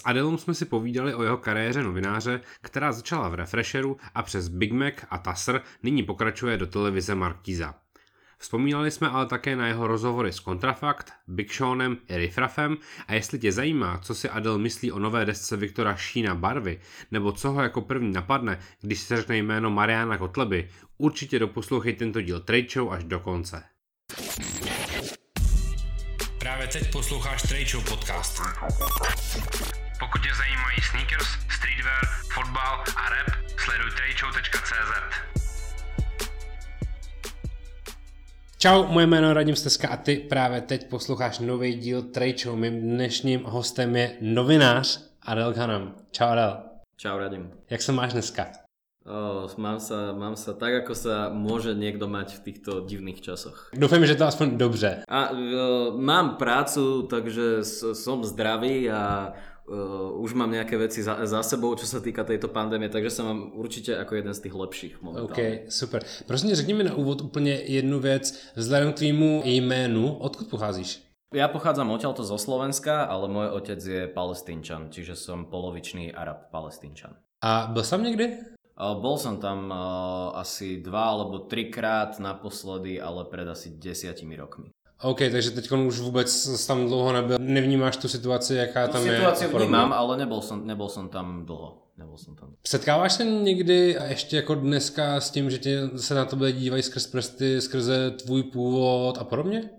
S Adelom jsme si povídali o jeho kariéře novináře, která začala v Refresheru a přes Big Mac a Tasser nyní pokračuje do televize Markíza. Vzpomínali jsme ale také na jeho rozhovory s Kontrafakt, Big Seanem i Riffraffem a jestli tě zajímá, co si Adel myslí o nové desce Viktora Šína Barvy, nebo co ho jako první napadne, když se řekne jméno Mariana Kotleby, určitě doposlouchej tento díl Trade Show až do konce. Právě teď posloucháš Trade Show podcast. Pokud tě zajímají sneakers, streetwear, fotbal a rap, sleduj tradeshow.cz. Čau, moje jméno je Radim Steska a ty právě teď posloucháš nový díl Show. Mým dnešním hostem je novinář Adel Khanam. Čau Adel. Čau Radim. Jak se máš dneska? Oh, mám, sa, mám sa tak, ako sa môže niekto mať v týchto divných časoch. Doufám, že to aspoň dobře. A, uh, mám prácu, takže som zdravý a uh, už mám nejaké veci za, za sebou, čo sa týka tejto pandémie, takže sa mám určitě jako jeden z těch lepších momentálně. OK, super. Prosím, řekni mi na úvod úplně jednu věc. Vzhledem k tvýmu jménu, odkud pocházíš? Ja pochádzam odtiaľto zo Slovenska, ale môj otec je palestínčan, čiže som polovičný Arab palestínčan. A byl som niekde? Bol som tam uh, asi dva alebo trikrát naposledy, ale pred asi desiatimi rokmi. OK, takže teď už vůbec tam dlouho nebyl. Nevnímáš tu situaci, jaká tu tam je? Situaci vnímám, ale nebol som, nebol som tam dlho. Nebol som tam. Setkáváš se někdy ještě jako dneska s tím, že tě se na tebe dívají skrz prsty, skrze tvůj původ a podobně?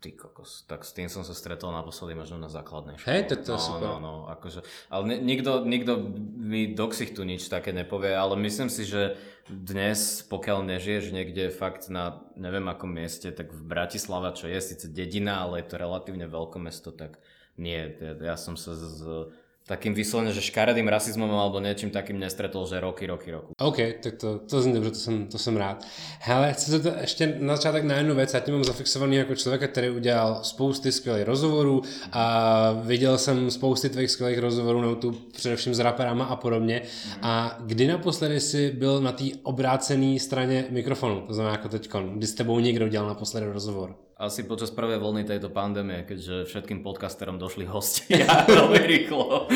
Ty kokos, tak s tým som sa stretol naposledy možno na základnej škole. Hej, tak to no, super. No, no, akože, ale ne, nikto, nikto mi do ksichtu nič také nepovie, ale myslím si, že dnes, pokiaľ nežiješ niekde fakt na neviem akom mieste, tak v Bratislava, čo je síce dedina, ale je to relatívne veľké mesto, tak nie, ja, ja som sa z, takým vyslovene, že škaredým rasizmom alebo něčím takým nestretol, že roky, roky, roku. OK, tak to, to zní dobře, to jsem, to jsem rád. Hele, chci se to ještě na začátek na jednu věc, já tě mám zafixovaný jako člověka, který udělal spousty skvělých rozhovorů a viděl jsem spousty tvých skvělých rozhovorů na YouTube, především s raperama a podobně. Mm. A kdy naposledy jsi byl na té obrácené straně mikrofonu, to znamená jako teďkon, kdy s tebou někdo dělal naposledy rozhovor? Asi počas prvej vlny tejto pandémie, keďže všetkým podcasterom došli hostia veľmi rýchlo.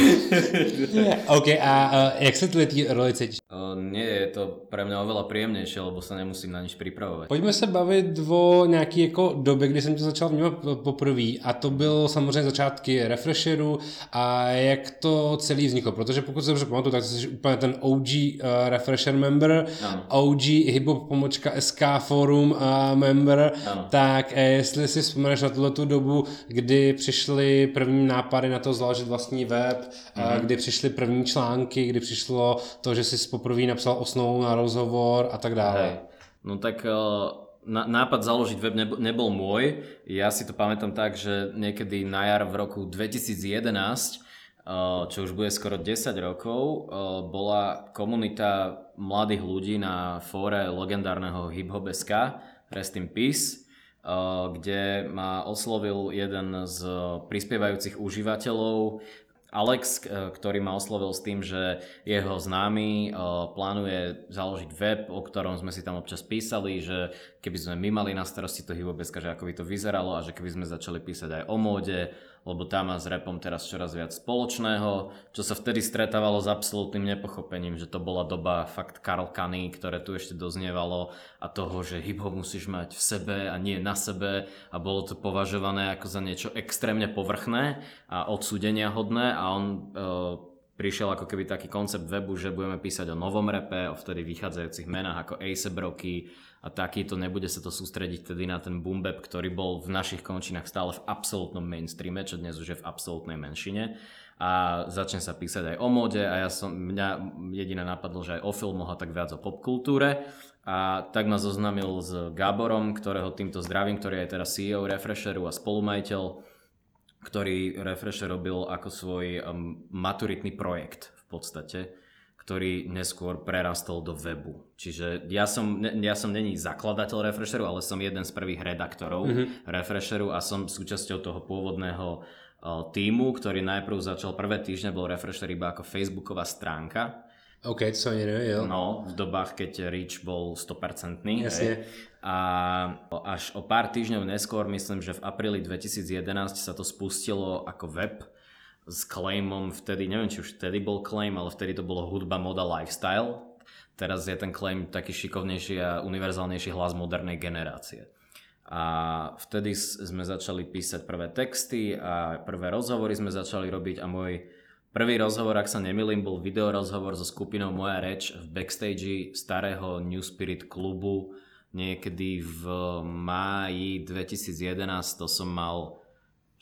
OK, a uh, jak sa tu ty roli cítiš? Uh, nie, je to pre mňa oveľa príjemnejšie, lebo sa nemusím na nič pripravovať. Pojďme se bavit o nějaký jako době, kdy jsem tě začal vnímat poprvé a to byl samozřejmě začátky Refresheru a jak to celý vzniklo, protože pokud se dobře pamatuju, tak jsi úplně ten OG uh, Refresher member, ano. OG hiphop pomočka SK forum uh, member, ano. tak eh, jestli si vzpomeneš na tuhle tu dobu, kdy přišly první nápady na to založit vlastní web, mm-hmm. kdy přišly první články, kdy přišlo to, že jsi poprvé napsal osnovu na rozhovor a tak dále. Hej. No tak uh, nápad založiť web nebol, môj. Ja si to pamätám tak, že niekedy na jar v roku 2011 čo už bude skoro 10 rokov, bola komunita mladých ľudí na fóre legendárneho Hip Hop SK, Rest in Peace, Eh, kde ma oslovil jeden z prispievajúcich užívateľov, Alex, eh, ktorý ma oslovil s tým, že jeho známy eh, plánuje založiť web, o ktorom sme si tam občas písali, že keby sme my mali na starosti to Hybobeska, že ako by to vyzeralo a že keby sme začali písať aj o móde, lebo tá má s repom teraz čoraz viac spoločného, čo sa vtedy stretávalo s absolútnym nepochopením, že to bola doba fakt Karl Kany, ktoré tu ešte doznievalo a toho, že hip-hop musíš mať v sebe a nie na sebe a bolo to považované ako za niečo extrémne povrchné a odsúdenia hodné a on e, prišiel ako keby taký koncept webu, že budeme písať o novom repe, o vtedy vychádzajúcich menách ako Ace Broky, a takýto, nebude sa to sústrediť tedy na ten boom bap, ktorý bol v našich končinách stále v absolútnom mainstreame, čo dnes už je v absolútnej menšine. A začne sa písať aj o móde a ja som, mňa jediné napadlo, že aj o filmoch a tak viac o popkultúre. A tak ma zoznamil s Gáborom, ktorého týmto zdravím, ktorý je teraz CEO Refresheru a spolumajiteľ, ktorý Refresher robil ako svoj um, maturitný projekt v podstate ktorý neskôr prerastol do webu. Čiže ja som, ja som není zakladateľ Refresheru, ale som jeden z prvých redaktorov mm-hmm. Refresheru a som súčasťou toho pôvodného uh, týmu, ktorý najprv začal prvé týždne, bol Refresher iba ako facebooková stránka. OK, to som nevedel. No, v dobách, keď Reach bol 100%. Jasne. A až o pár týždňov neskôr, myslím, že v apríli 2011 sa to spustilo ako web s claimom vtedy, neviem či už vtedy bol claim, ale vtedy to bolo hudba, moda, lifestyle. Teraz je ten claim taký šikovnejší a univerzálnejší hlas modernej generácie. A vtedy sme začali písať prvé texty a prvé rozhovory sme začali robiť a môj prvý rozhovor, ak sa nemilím, bol videorozhovor so skupinou Moja reč v backstage starého New Spirit klubu niekedy v máji 2011, to som mal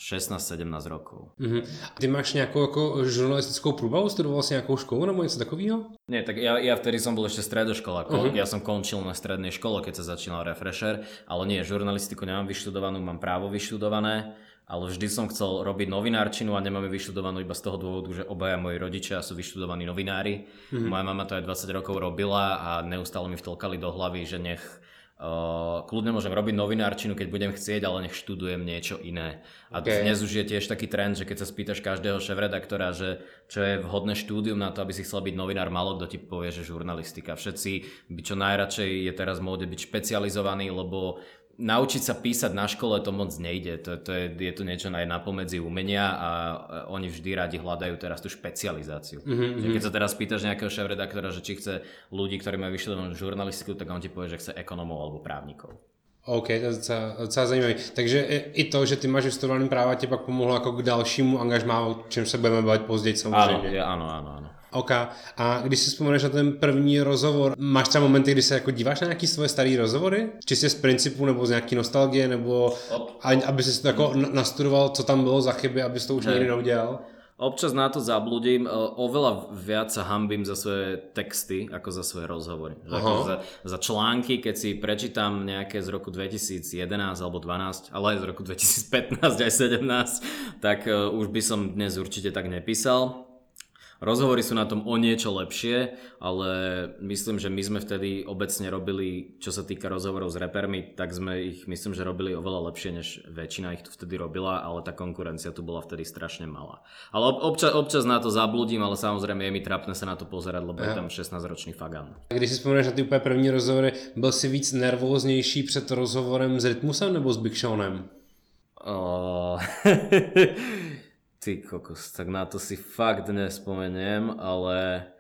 16-17 rokov. Uh-huh. A ty máš nejakú ako žurnalistickou prúbavu? Studoval si nejakou školu nebo něco takového? Nie, tak ja, ja vtedy som bol ešte stredoškolák. Uh-huh. Ja som končil na strednej škole, keď sa začínal refresher, ale nie, žurnalistiku nemám vyštudovanú, mám právo vyštudované, ale vždy som chcel robiť novinárčinu a nemám vyštudovanú iba z toho dôvodu, že obaja moji rodičia sú vyštudovaní novinári. Uh-huh. Moja mama to aj 20 rokov robila a neustále mi vtlkali do hlavy, že nech Uh, kľudne môžem robiť novinárčinu, keď budem chcieť, ale nech študujem niečo iné. A okay. dnes už je tiež taký trend, že keď sa spýtaš každého šéf-redaktora, že čo je vhodné štúdium na to, aby si chcel byť novinár, malo kto ti povie, že žurnalistika. Všetci by čo najradšej je teraz móde byť špecializovaný, lebo naučiť sa písať na škole to moc nejde. To, to je, je to niečo aj napomedzi umenia a oni vždy radi hľadajú teraz tú špecializáciu. Mm-hmm. keď sa teraz pýtaš nejakého šéf-redaktora, že či chce ľudí, ktorí majú vyštudovanú žurnalistiku, tak on ti povie, že chce ekonomov alebo právnikov. OK, to je docela, docela zajímavý. Takže i to, že ty máš vystudovaný práva, ti pak pomohlo jako k dalšímu angažmá, o čem se budeme bavit později samozřejmě. Áno, áno, áno. áno. OK. A když si vzpomeneš na ten první rozhovor, máš třeba momenty, kdy se jako díváš na nějaký svoje staré rozhovory? Čistě z principu nebo z nějaký nostalgie, nebo aby si to jako nastudoval, co tam bylo za chyby, abys to už nikdy neudělal? Občas na to zabludím, oveľa viac sa hambím za svoje texty, ako za svoje rozhovory. Ako za, za články, keď si prečítam nejaké z roku 2011 alebo 12, ale aj z roku 2015 aj 17, tak uh, už by som dnes určite tak nepísal. Rozhovory sú na tom o niečo lepšie, ale myslím, že my sme vtedy obecne robili, čo sa týka rozhovorov s repermi, tak sme ich myslím, že robili oveľa lepšie, než väčšina ich tu vtedy robila, ale tá konkurencia tu bola vtedy strašne malá. Ale občas, občas na to zabludím, ale samozrejme je mi trapné sa na to pozerať, lebo je tam 16-ročný Fagan. Když si spomeneš na ty úplně první rozhovory, byl si víc nervóznější před rozhovorem s Rytmusem nebo s Big Seanem? Uh... Ty kokos, tak na to si fakt nespomeniem, ale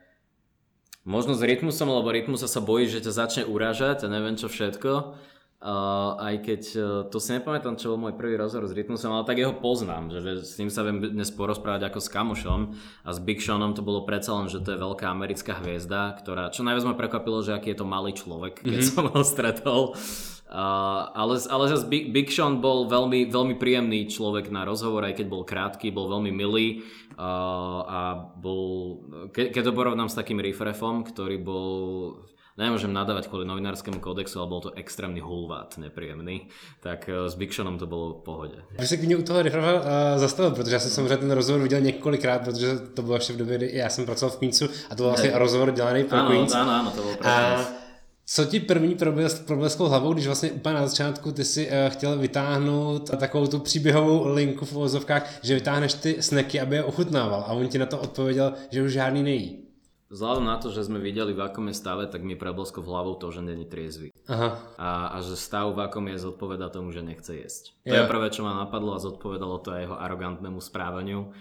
možno s rytmusom, lebo rytmusa sa bojí, že ťa začne urážať a neviem čo všetko. Uh, aj keď uh, to si nepamätám, čo bol môj prvý rozhovor s Rytmusom, ale tak jeho poznám, že, že s ním sa viem dnes porozprávať ako s kamošom a s Big Seanom to bolo predsa len, že to je veľká americká hviezda, ktorá, čo najviac ma prekvapilo, že aký je to malý človek, keď mm-hmm. som ho stretol. Uh, ale, ale zase Big, Big Sean bol veľmi, veľmi príjemný človek na rozhovor, aj keď bol krátky, bol veľmi milý uh, a bol, ke, keď to porovnám s takým riffreffom, ktorý bol nemôžem nadávať kvôli novinárskému kódexu, ale bol to extrémny hulvát, nepríjemný, tak uh, s Big Seanom to bolo v pohode. Já se k u toho Riffa uh, zastavil, protože já jsem samozřejmě ten rozhovor viděl několikrát, protože to bylo ještě v době, kdy já jsem pracoval v Queensu a to byl vlastně rozhovor dělaný pro ano, Queens. Áno, áno, to bol pre co ti první problesklo hlavou, když vlastně úplně na začátku ty si uh, chtěl vytáhnout takovou tu příběhovou linku v uvozovkách, že vytáhneš ty sneky, aby je ochutnával a on ti na to odpověděl, že už žádný nejí. Vzhľadom na to, že sme videli, v akom je stave, tak mi preblesklo v hlavou to, že není triezvy. Aha. A, a že stav, v akom je, zodpoveda tomu, že nechce jesť. To yeah. je prvé, čo ma napadlo a zodpovedalo to aj jeho arogantnému správaniu.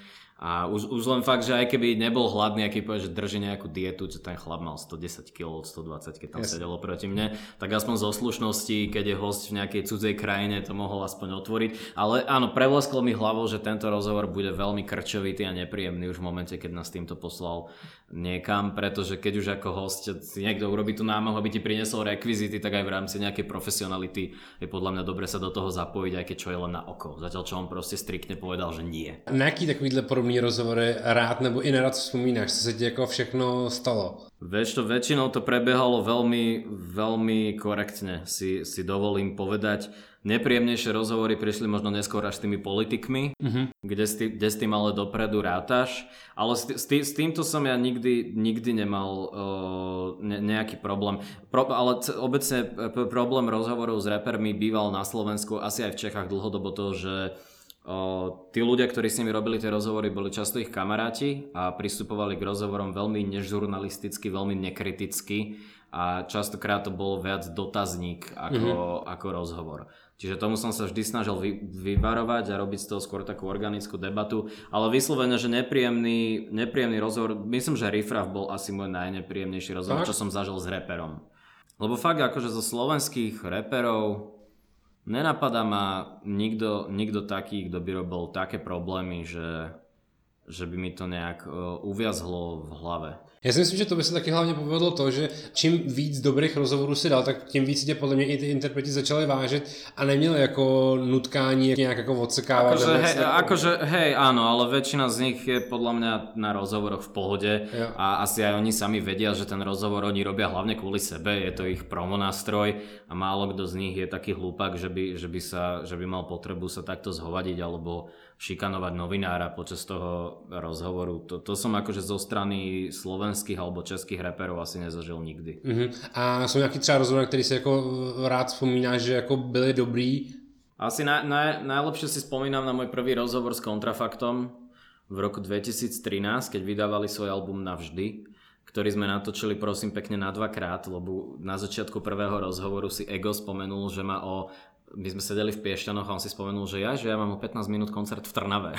A už, už len fakt, že aj keby nebol hladný, aký povie, že drží nejakú dietu, že ten chlap mal 110 kg, 120, keď tam yes. sedelo proti mne, tak aspoň zo slušnosti, keď je host v nejakej cudzej krajine, to mohol aspoň otvoriť. Ale áno, prevlesklo mi hlavou, že tento rozhovor bude veľmi krčovitý a nepríjemný už v momente, keď nás týmto poslal niekam, pretože keď už ako host niekto urobí tú námahu, aby ti priniesol rekvizity, tak aj v rámci nejakej profesionality je podľa mňa dobre sa do toho zapojiť, aj keď čo je len na oko. Zatiaľ čo on proste striktne povedal, že nie. Na aký takovýhle podobný podobné rozhovory rád nebo i nerad vzpomínáš? Co se ti jako všechno stalo? Vieš to, väčšinou to prebiehalo veľmi, veľmi korektne, si, si dovolím povedať. Nepríjemnejšie rozhovory prišli možno neskôr až s tými politikmi, uh-huh. kde, s tý, kde s tým ale dopredu rátaš. Ale s, tý, s týmto som ja nikdy, nikdy nemal uh, ne, nejaký problém. Pro, ale c- obecne p- problém rozhovorov s repermi býval na Slovensku, asi aj v Čechách dlhodobo to, že O, tí ľudia, ktorí s nimi robili tie rozhovory, boli často ich kamaráti a pristupovali k rozhovorom veľmi nežurnalisticky, veľmi nekriticky a častokrát to bolo viac dotazník ako, mm-hmm. ako rozhovor. Čiže tomu som sa vždy snažil vy, vyvarovať a robiť z toho skôr takú organickú debatu, ale vyslovene, že nepríjemný, nepríjemný rozhovor, myslím, že Riffraff bol asi môj najnepríjemnejší rozhovor, tak? čo som zažil s reperom. Lebo fakt akože zo slovenských reperov Nenapadá ma nikto, nikto taký, kto by robil také problémy, že, že by mi to nejak uh, uviazlo v hlave. Já si myslím, že to by se taky hlavně povedlo to, že čím víc dobrých rozhovorů si dal, tak tím víc tě podle mě i ty interpreti začali vážit a neměli jako nutkání nějak jako odsekávat. Akože hej, akože hej, áno, ale väčšina z nich je podľa mňa na rozhovoroch v pohode jo. a asi aj oni sami vedia, že ten rozhovor oni robia hlavne kvôli sebe, je to ich promo nástroj a málo kto z nich je taký hlúpak, že by, že by, sa, že by mal potrebu sa takto zhovadiť alebo šikanovať novinára počas toho rozhovoru. To, to som akože zo strany slovenských alebo českých reperov asi nezažil nikdy. Uh-huh. A jsou nějaký třeba rozhovory, který si jako rád vzpomínáš, že jako byly dobrý? Asi na, na, najlepšie si spomínam na môj prvý rozhovor s Kontrafaktom v roku 2013, keď vydávali svoj album Navždy ktorý sme natočili prosím pekne na dvakrát, lebo na začiatku prvého rozhovoru si Ego spomenul, že má o my sme sedeli v Piešťanoch a on si spomenul, že ja, že ja mám o 15 minút koncert v Trnave.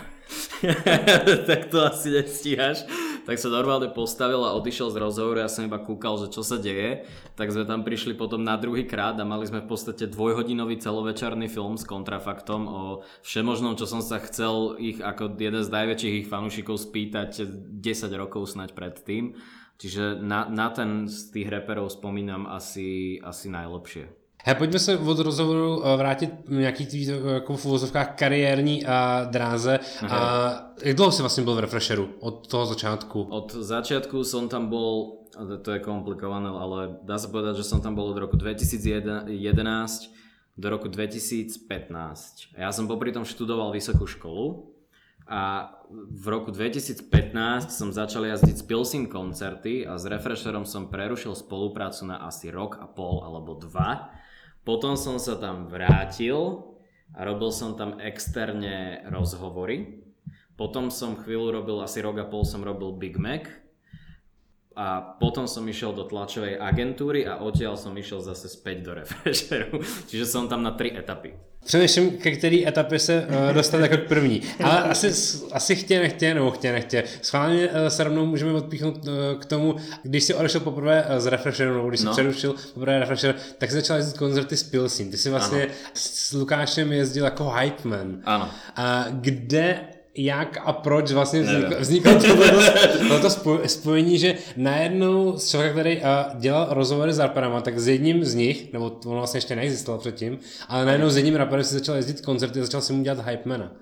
tak to asi nestíhaš. Tak sa normálne postavil a odišiel z rozhovoru, ja som iba kúkal, že čo sa deje. Tak sme tam prišli potom na druhý krát a mali sme v podstate dvojhodinový celovečerný film s kontrafaktom o všemožnom, čo som sa chcel ich ako jeden z najväčších ich fanúšikov spýtať 10 rokov snať predtým. Čiže na, na ten z tých reperov spomínam asi, asi najlepšie. He, pojďme se od rozhovoru eh, vrátit nějaký tvý eh, jako v uvozovkách kariérní a dráze. Aha. A jak dlouho si vlastně byl v Refresheru od toho začátku? Od začiatku som tam bol, to je komplikované, ale dá sa povedať, že som tam bol od roku 2011 do roku 2015. Ja som popri tom študoval vysokú školu a v roku 2015 som začal jazdiť s Pilsim koncerty a s Refresherom som prerušil spoluprácu na asi rok a pol alebo dva potom som sa tam vrátil a robil som tam externe rozhovory. Potom som chvíľu robil, asi rok a pol som robil Big Mac. A potom som išiel do tlačovej agentúry a odtiaľ som išiel zase späť do Refresheru. Čiže som tam na tri etapy. Přemýšlím, ke který etapě se uh, dostat jako první. Ale asi, asi chtě nechtě, nebo chtě nechtě. Schválně uh, se rovnou můžeme odpíchnout uh, k tomu, když jsi odešel poprvé uh, z Refresheru, nebo když jsi no. přerušil poprvé Refresher, tak jsi začal jezdit koncerty s Pilsím. Ty jsi vlastně ano. s Lukášem jezdil jako hype man. Ano. A kde jak a proč vlastně vzniklo, vzniklo to, to spojení, že najednou z člověka, který uh, dělal rozhovory s raperama, tak s jedním z nich, nebo to vlastně ještě neexistovalo předtím, ale najednou s jedním raperem si začal jezdit koncerty a začal si mu dělat hypemana.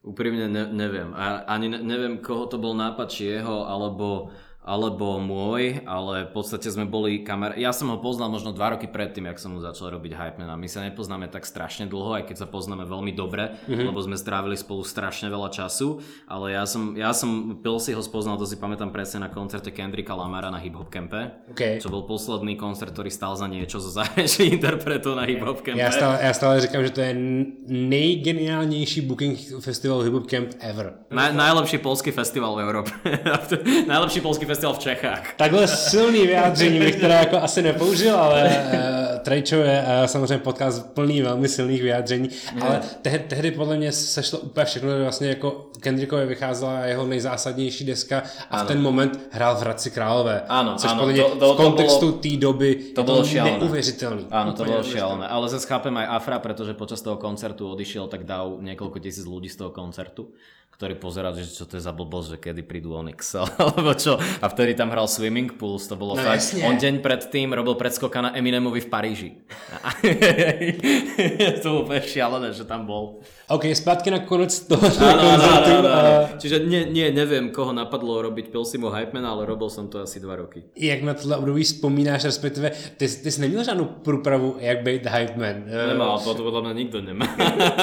Úprimne ne, neviem. A ani ne, neviem, koho to bol nápad, či jeho, alebo alebo môj, ale v podstate sme boli kamer... Ja som ho poznal možno dva roky predtým, jak som mu začal robiť Hypemana. My sa nepoznáme tak strašne dlho, aj keď sa poznáme veľmi dobre, mm-hmm. lebo sme strávili spolu strašne veľa času, ale ja som, ja som si ho spoznal, to si pamätám presne na koncerte Kendricka Lamara na Hip Hop Campe, okay. čo bol posledný koncert, ktorý stál za niečo zo zahraničných interpretov na Hip Hop Campe. Ja stále, ja stále říkám, že to je nejgeniálnejší booking festival Hip Hop Camp ever. Na, najlepší polský festival v Európe. najlepší polský festival v Čechách. Takhle silný vyjádření bych teda jako asi nepoužil, ale uh, Trejčo je uh, samozřejmě podcast plný velmi silných vyjádření, mm. ale tehdy, tehdy podle mě sešlo úplně všechno, vlastně jako Kendrickovi vycházela jeho nejzásadnější deska a ano. v ten moment hrál v Hradci Králové. Ano, což ano, podle mě to, to, v kontextu té doby to bolo šialené. neuvěřitelný. Áno, to bolo šialené, ale zase chápem aj Afra, pretože počas toho koncertu odišiel tak dal niekoľko tisíc ľudí z toho koncertu ktorí pozerali, že čo to je za blbosť, že kedy prídu Onyx, alebo čo. A vtedy tam hral Swimming Pools, to bolo no, fakt. Jasne. On deň predtým robil predskoka na Eminemovi v Paríži. to bolo úplne šialené, že tam bol. OK, zpátky na konec toho. Áno, áno, áno, áno. Čiže nie, nie, neviem, koho napadlo robiť Pilsimu Hypemana, ale robil som to asi dva roky. Jak na tohle období vzpomínáš, respektive, ty, ty jsi neměl žádnou průpravu, jak být Hypeman? Nemal, to podľa mňa nikto nemá.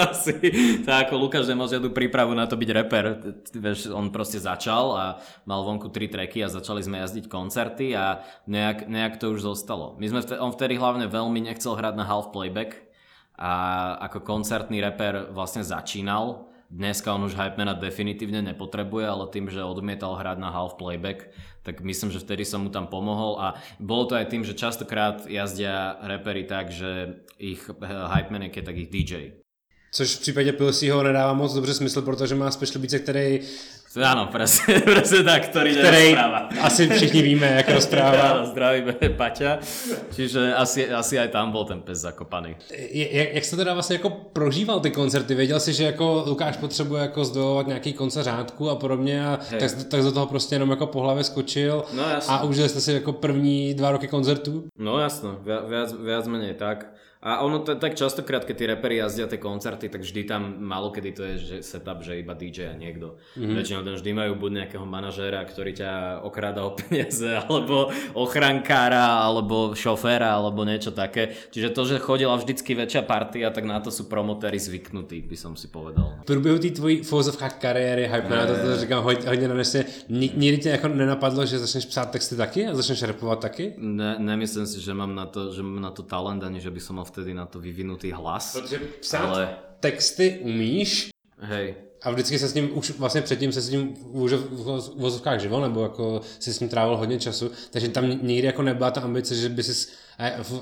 asi, tak ako Lukáš nemal žiadnu prípravu na to byť rapper, vieš, on proste začal a mal vonku tri treky a začali sme jazdiť koncerty a nejak, nejak to už zostalo. My sme, on vtedy hlavne veľmi nechcel hrať na half playback a ako koncertný rapper vlastne začínal Dneska on už Hypemana definitívne nepotrebuje, ale tým, že odmietal hrať na half playback, tak myslím, že vtedy som mu tam pomohol a bolo to aj tým, že častokrát jazdia repery tak, že ich Hypeman je tak ich DJ. Což v případě Pilsiho nedává moc dobře smysl, protože má special beats, který Áno, presne, presne tak, ktorý Ktorej asi všichni víme, jak rozpráva. zdravíme Paťa. Čiže asi, asi aj tam bol ten pes zakopaný. Jak, jak jste teda vlastně jako prožíval ty koncerty? Věděl jsi, že jako Lukáš potřebuje jako zdolovat nějaký konce řádku a podobně a tak, tak do toho prostě jenom jako po hlavě skočil no, jasno. a užili jste si jako první dva roky koncertu? No jasno, viac, viac menej tak. A ono to, tak častokrát, keď tí reperi jazdia tie koncerty, tak vždy tam malo kedy to je že setup, že iba DJ a niekto. Mm-hmm. Väčšinou tam vždy majú buď nejakého manažéra, ktorý ťa okráda o peniaze, alebo ochrankára, alebo šoféra, alebo niečo také. Čiže to, že chodila vždycky väčšia partia, tak na to sú promotéri zvyknutí, by som si povedal. V průběhu té tvojí fózovkách kariéry, hype na to, to říkám hodně, nanesně, nikdy tě jako nenapadlo, že začneš psát texty taky a začneš rapovat taky? Ne, nemyslím si, že mám na to, že mám na to talent, ani že by som mal vtedy na to vyvinutý hlas. Protože psát ale... texty umíš, Hej. A vždycky se s ním, už vlastně předtím se s ním v vozovkách živil, nebo jako si s ním trávil hodně času, takže tam nikdy jako nebyla ta ambice, že by si,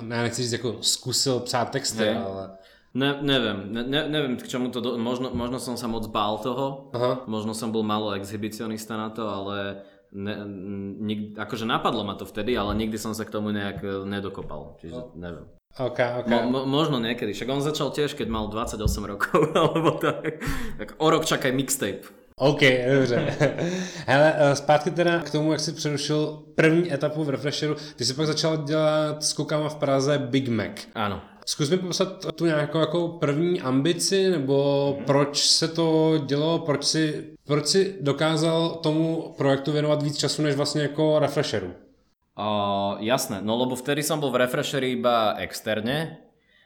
já nechci říct, jako zkusil psát texty, Hej. ale... Ne, neviem, ne, ne, neviem k čomu to, do, možno, možno som sa moc bál toho, Aha. možno som bol malo exhibicionista na to, ale ne, nik, akože napadlo ma to vtedy, ale nikdy som sa k tomu nejak nedokopal, čiže no. neviem. Okay, okay. Mo, mo, možno niekedy, však on začal tiež, keď mal 28 rokov, alebo tak. Tak o rok čakaj mixtape. OK, dobře. Hele, eh, zpátky teda k tomu, jak jsi přerušil první etapu v Refresheru. Ty jsi pak začal dělat s klukama v Praze Big Mac. Ano. Zkus mi popsat tu nějakou jako první ambici, nebo proč se to dělo, proč si, proč si dokázal tomu projektu věnovat víc času než vlastně jako Refresheru? Uh, jasné, no lebo vtedy som bol v Refresheri iba externe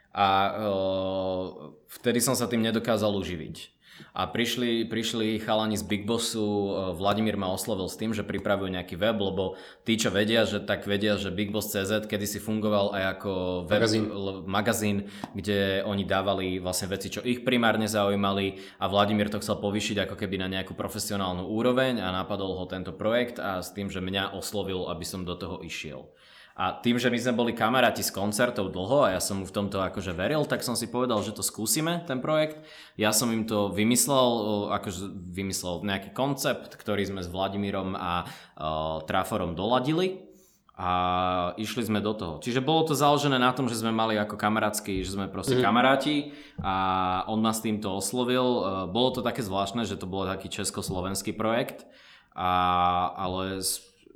a uh, vtedy som sa tým nedokázal uživiť. A prišli, prišli chalani z Big Bossu, e, Vladimír ma oslovil s tým, že pripravujú nejaký web, lebo tí, čo vedia, že tak vedia, že Big Boss CZ kedysi fungoval aj ako web, magazín. magazín, kde oni dávali vlastne veci, čo ich primárne zaujímali a Vladimír to chcel povýšiť ako keby na nejakú profesionálnu úroveň a napadol ho tento projekt a s tým, že mňa oslovil, aby som do toho išiel. A tým, že my sme boli kamaráti z koncertov dlho a ja som mu v tomto akože veril, tak som si povedal, že to skúsime, ten projekt. Ja som im to vymyslel, akože vymyslel nejaký koncept, ktorý sme s Vladimírom a uh, Traforom doladili a išli sme do toho. Čiže bolo to založené na tom, že sme mali ako kamarátsky, že sme proste mm. kamaráti a on ma s týmto oslovil. Bolo to také zvláštne, že to bol taký československý projekt, a, ale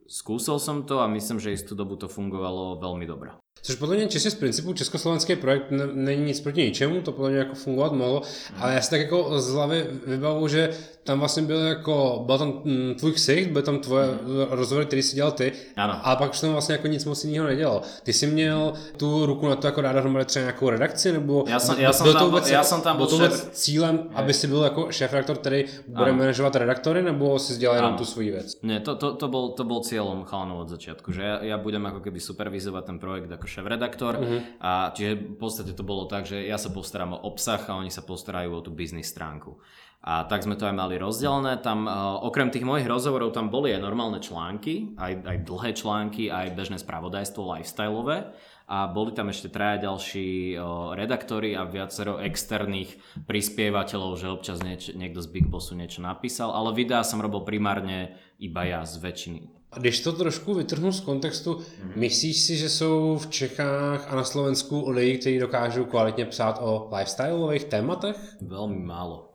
skúsil som to a myslím, že istú dobu to fungovalo veľmi dobre. Což podle mě čistě z principu československý projekt není nic proti ničemu, to podle mě jako fungovat mohlo, mm. ale já si tak jako z hlavy vybavu, že tam vlastně byl jako, byl tam tvůj ksicht, byl tam tvoje mm. rozhovory, který si dělal ty, ano. a pak už tam vlastně jako nic moc jiného nedělal. Ty jsi měl tu ruku na to jako ráda dohromady třeba nějakou redakci, nebo já jsem, já jsem tam, vůbec, já jsem tam byl to šéf... cílem, je. aby si byl jako šéf redaktor, který bude ano. manažovat redaktory, nebo si dělal jenom tu svoji věc? Ne, to, to, to, bol, to bol cieľom chalanov od začiatku, že ja, ja budem ako keby supervizovať ten projekt ako šéf-redaktor uh-huh. a čiže v podstate to bolo tak, že ja sa postaram o obsah a oni sa postarajú o tú biznis stránku. A tak sme to aj mali rozdelené. Tam uh, okrem tých mojich rozhovorov tam boli aj normálne články, aj, aj dlhé články, aj bežné spravodajstvo lifestyleové a boli tam ešte traja ďalší uh, redaktori a viacero externých prispievateľov, že občas nieč, niekto z Big Bossu niečo napísal, ale videá som robil primárne iba ja z väčšiny. Když to trošku vytrhnu z kontextu, mm. myslíš si, že jsou v Čechách a na Slovensku lidi, kteří dokážou kvalitně psát o lifestyleových tématech? Velmi málo.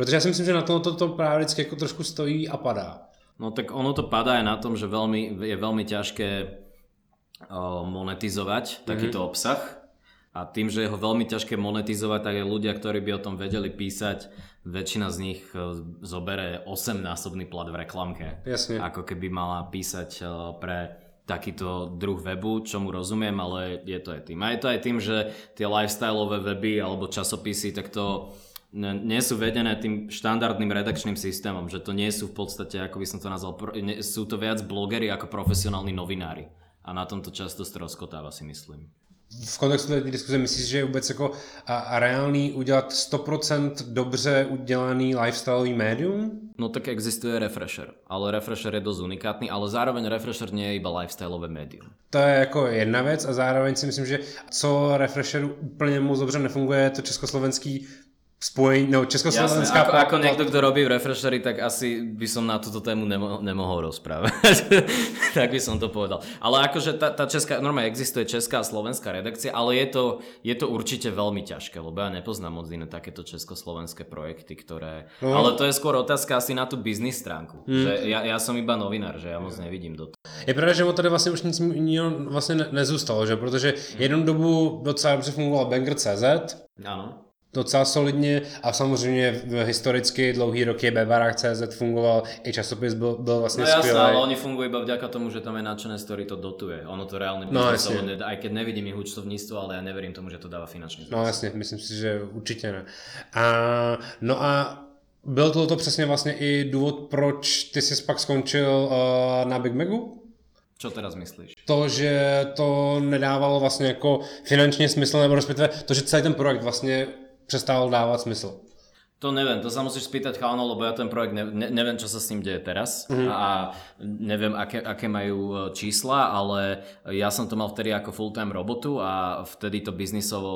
Protože já si myslím, že na to, to, to právě vždycky jako trošku stojí a padá. No tak ono to padá aj na tom, že veľmi, je veľmi ťažké uh, monetizovať mm-hmm. takýto obsah. A tým, že je ho veľmi ťažké monetizovať, tak aj ľudia, ktorí by o tom vedeli písať, väčšina z nich e, zobere 8-násobný plat v reklamke. Jasne. Ako keby mala písať e, pre takýto druh webu, čo mu rozumiem, ale je to aj tým. A je to aj tým, že tie lifestyleové weby alebo časopisy, tak to nie sú vedené tým štandardným redakčným systémom, že to nie sú v podstate, ako by som to nazval, sú to viac blogery ako profesionálni novinári. A na tomto často stroskotáva si myslím. v kontextu té diskuze myslíš, že je vůbec jako a, a reálný udělat 100% dobře udělaný lifestyleový médium? No tak existuje Refresher, ale Refresher je dosť unikátny, ale zároveň Refresher nie je iba lifestyleové médium. To je jako jedna věc a zároveň si myslím, že co Refresheru úplně moc dobře nefunguje, je to československý spojení, no československá... Jasne, ako, ako niekto, kto robí v Refreshery, tak asi by som na túto tému nemo, nemohol rozprávať. tak by som to povedal. Ale akože tá, tá česká, normálne existuje česká a slovenská redakcia, ale je to, je to určite veľmi ťažké, lebo ja nepoznám moc iné takéto československé projekty, ktoré... No. Ale to je skôr otázka asi na tú biznis stránku. Hmm. Že ja, ja som iba novinár, že ja moc nevidím do toho. Je pravda, že mu tady vlastně už nic jiného vlastně nezůstalo, že? Protože jednu dobu docela dobře fungoval Banger.cz. Ano docela solidně a samozřejmě historicky dlouhý roky CZ fungoval, i časopis byl, byl vlastně no, skvělý. Ale oni fungují iba vďaka tomu, že tam je nadšené story, to dotuje. Ono to reálne no, jasně. aj keď nevidím ich účtovníctvo, ale ja neverím tomu, že to dáva finančný zmysel. No jasně, myslím si, že určitě ne. A, no a byl to, to přesně vlastně i důvod, proč ty jsi pak skončil uh, na Big Magu? Čo teraz myslíš? To, že to nedávalo vlastně jako finančně smysl, nebo respektive to, že celý ten projekt vlastně přestával dávat smysl? To neviem, to sa musíš spýtať chalánov, lebo ja ten projekt ne, ne, neviem, čo sa s ním deje teraz mm-hmm. a neviem, aké, aké majú e, čísla, ale ja som to mal vtedy ako full-time robotu a vtedy to biznisovo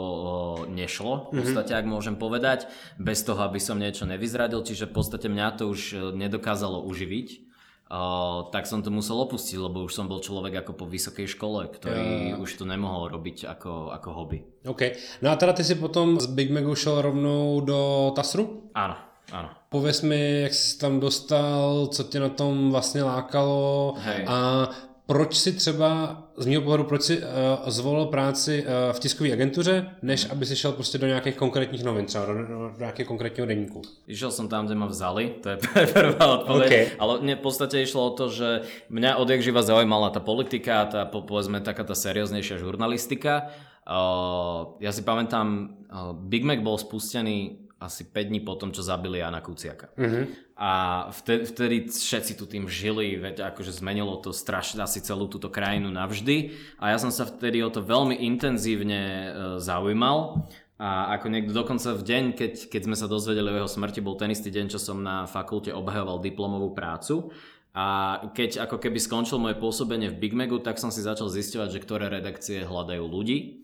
e, nešlo, v mhm. podstate, mm-hmm. ak môžem povedať, bez toho, aby som niečo nevyzradil, čiže v podstate mňa to už e, nedokázalo uživiť Uh, tak som to musel opustiť, lebo už som bol človek ako po vysokej škole, ktorý uh. už to nemohol robiť ako, ako hobby. OK. No a teda ty si potom z Big Magu šel rovnou do Tasru? Áno, áno. Pověz mi, jak jsi tam dostal, co tě na tom vlastně lákalo Hej. a proč si třeba, z mého pohledu, proč si uh, zvolil práci uh, v tiskové agentuře, než aby si šel prostě do nějakých konkrétních novin, třeba do, do, do nějakého konkrétního denníku? Išiel som tam, kde ma vzali, to je prvá odpoveď, okay. ale mne v podstate išlo o to, že mňa odjak živa zaujímala tá politika, tá povedzme taká tá serióznejšia žurnalistika. Uh, ja si pamätám, uh, Big Mac bol spustený asi 5 dní po tom, čo zabili Jana Kuciaka. Mm-hmm. A vtedy, vtedy všetci tu tým žili, veď akože zmenilo to strašne asi celú túto krajinu navždy. A ja som sa vtedy o to veľmi intenzívne e, zaujímal. A ako niekto dokonca v deň, keď, keď sme sa dozvedeli o jeho smrti, bol ten istý deň, čo som na fakulte obhajoval diplomovú prácu. A keď ako keby skončil moje pôsobenie v Big Magu, tak som si začal zisťovať, že ktoré redakcie hľadajú ľudí.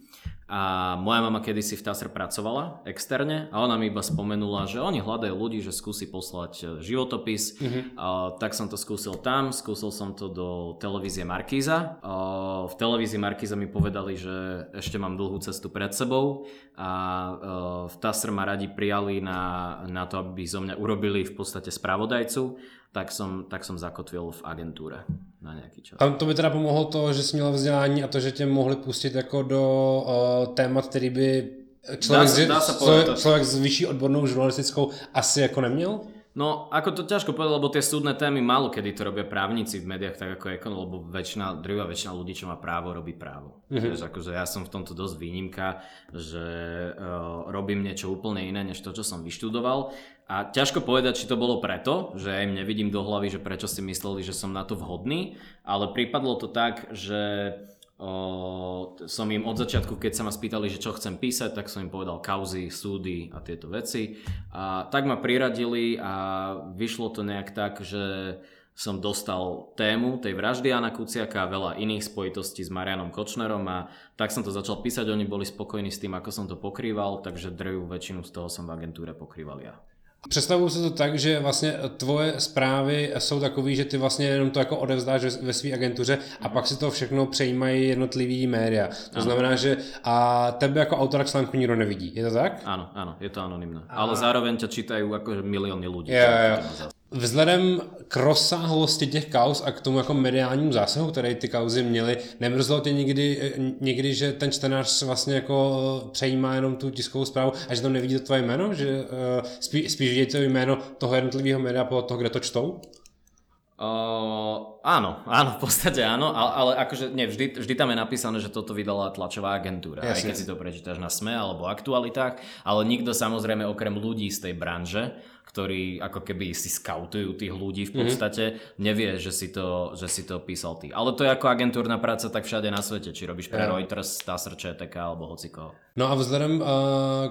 A moja mama kedysi v TASR pracovala externe a ona mi iba spomenula, že oni hľadajú ľudí, že skúsi poslať e, životopis. Mm-hmm. A, tak som to skúsil tam, skúsil som to do televízie Markíza. A, v televízii Markíza mi povedali, že ešte mám dlhú cestu pred sebou a a e, v TASR ma radi prijali na, na to, aby zo mňa urobili v podstate spravodajcu tak som, tak som zakotvil v agentúre na nejaký čas. Tam to by teda pomohlo to, že jsi měl vzdělání a to, že tě mohli pustit jako do uh, témat, který by člověk, dá sa, dá sa člověk, člověk s vyšší odbornou žurnalistickou asi jako neměl? No, ako to ťažko povedať, lebo tie súdne témy málo kedy to robia právnici v médiách tak ako ekonom, lebo väčšina, druhá väčšina ľudí, čo má právo, robí právo. Mm-hmm. Že, akože ja som v tomto dosť výnimka, že uh, robím niečo úplne iné, než to, čo som vyštudoval. A ťažko povedať, či to bolo preto, že im nevidím do hlavy, že prečo si mysleli, že som na to vhodný, ale pripadlo to tak, že som im od začiatku, keď sa ma spýtali, že čo chcem písať, tak som im povedal kauzy, súdy a tieto veci. A tak ma priradili a vyšlo to nejak tak, že som dostal tému tej vraždy Jana Kuciaka a veľa iných spojitostí s Marianom Kočnerom a tak som to začal písať, oni boli spokojní s tým, ako som to pokrýval, takže drvú väčšinu z toho som v agentúre pokrýval ja. Představuju se to tak, že vlastně tvoje zprávy jsou takové, že ty vlastně jenom to jako odevzdáš ve své agentuře a pak si to všechno přejímají jednotlivý média. To ano. znamená, že a tebe jako autora článku nikdo nevidí. Je to tak? Áno, áno, je to anonimné. A... Ale zároveň ťa čítajú akože milióny ľudí. Jo, jo. Vzhledem k rozsáhlosti těch kauz a k tomu jako mediálnímu zásahu, které ty kauzy měly, nemrzlo tě někdy, někdy, že ten čtenář vlastně jako přejímá jenom tu tiskovou zprávu a že tam nevidí to tvoje jméno? Že uh, spí, spíš vidí to jméno toho jednotlivého média podle toho, kde to čtou? Uh, áno, áno, v podstate áno, ale, ale akože nie, vždy, vždy tam je napísané, že toto vydala tlačová agentúra, Jasne. aj keď si to prečítaš na SME alebo aktualitách, ale nikto samozrejme okrem ľudí z tej branže, ktorí ako keby si skautujú tých ľudí v podstate, mm-hmm. nevie, že si, to, že si to písal ty. Ale to je ako agentúrna práca tak všade na svete, či robíš pre Jo. Reuters, Tasser, ČTK alebo hocikoho. No a vzhledem uh,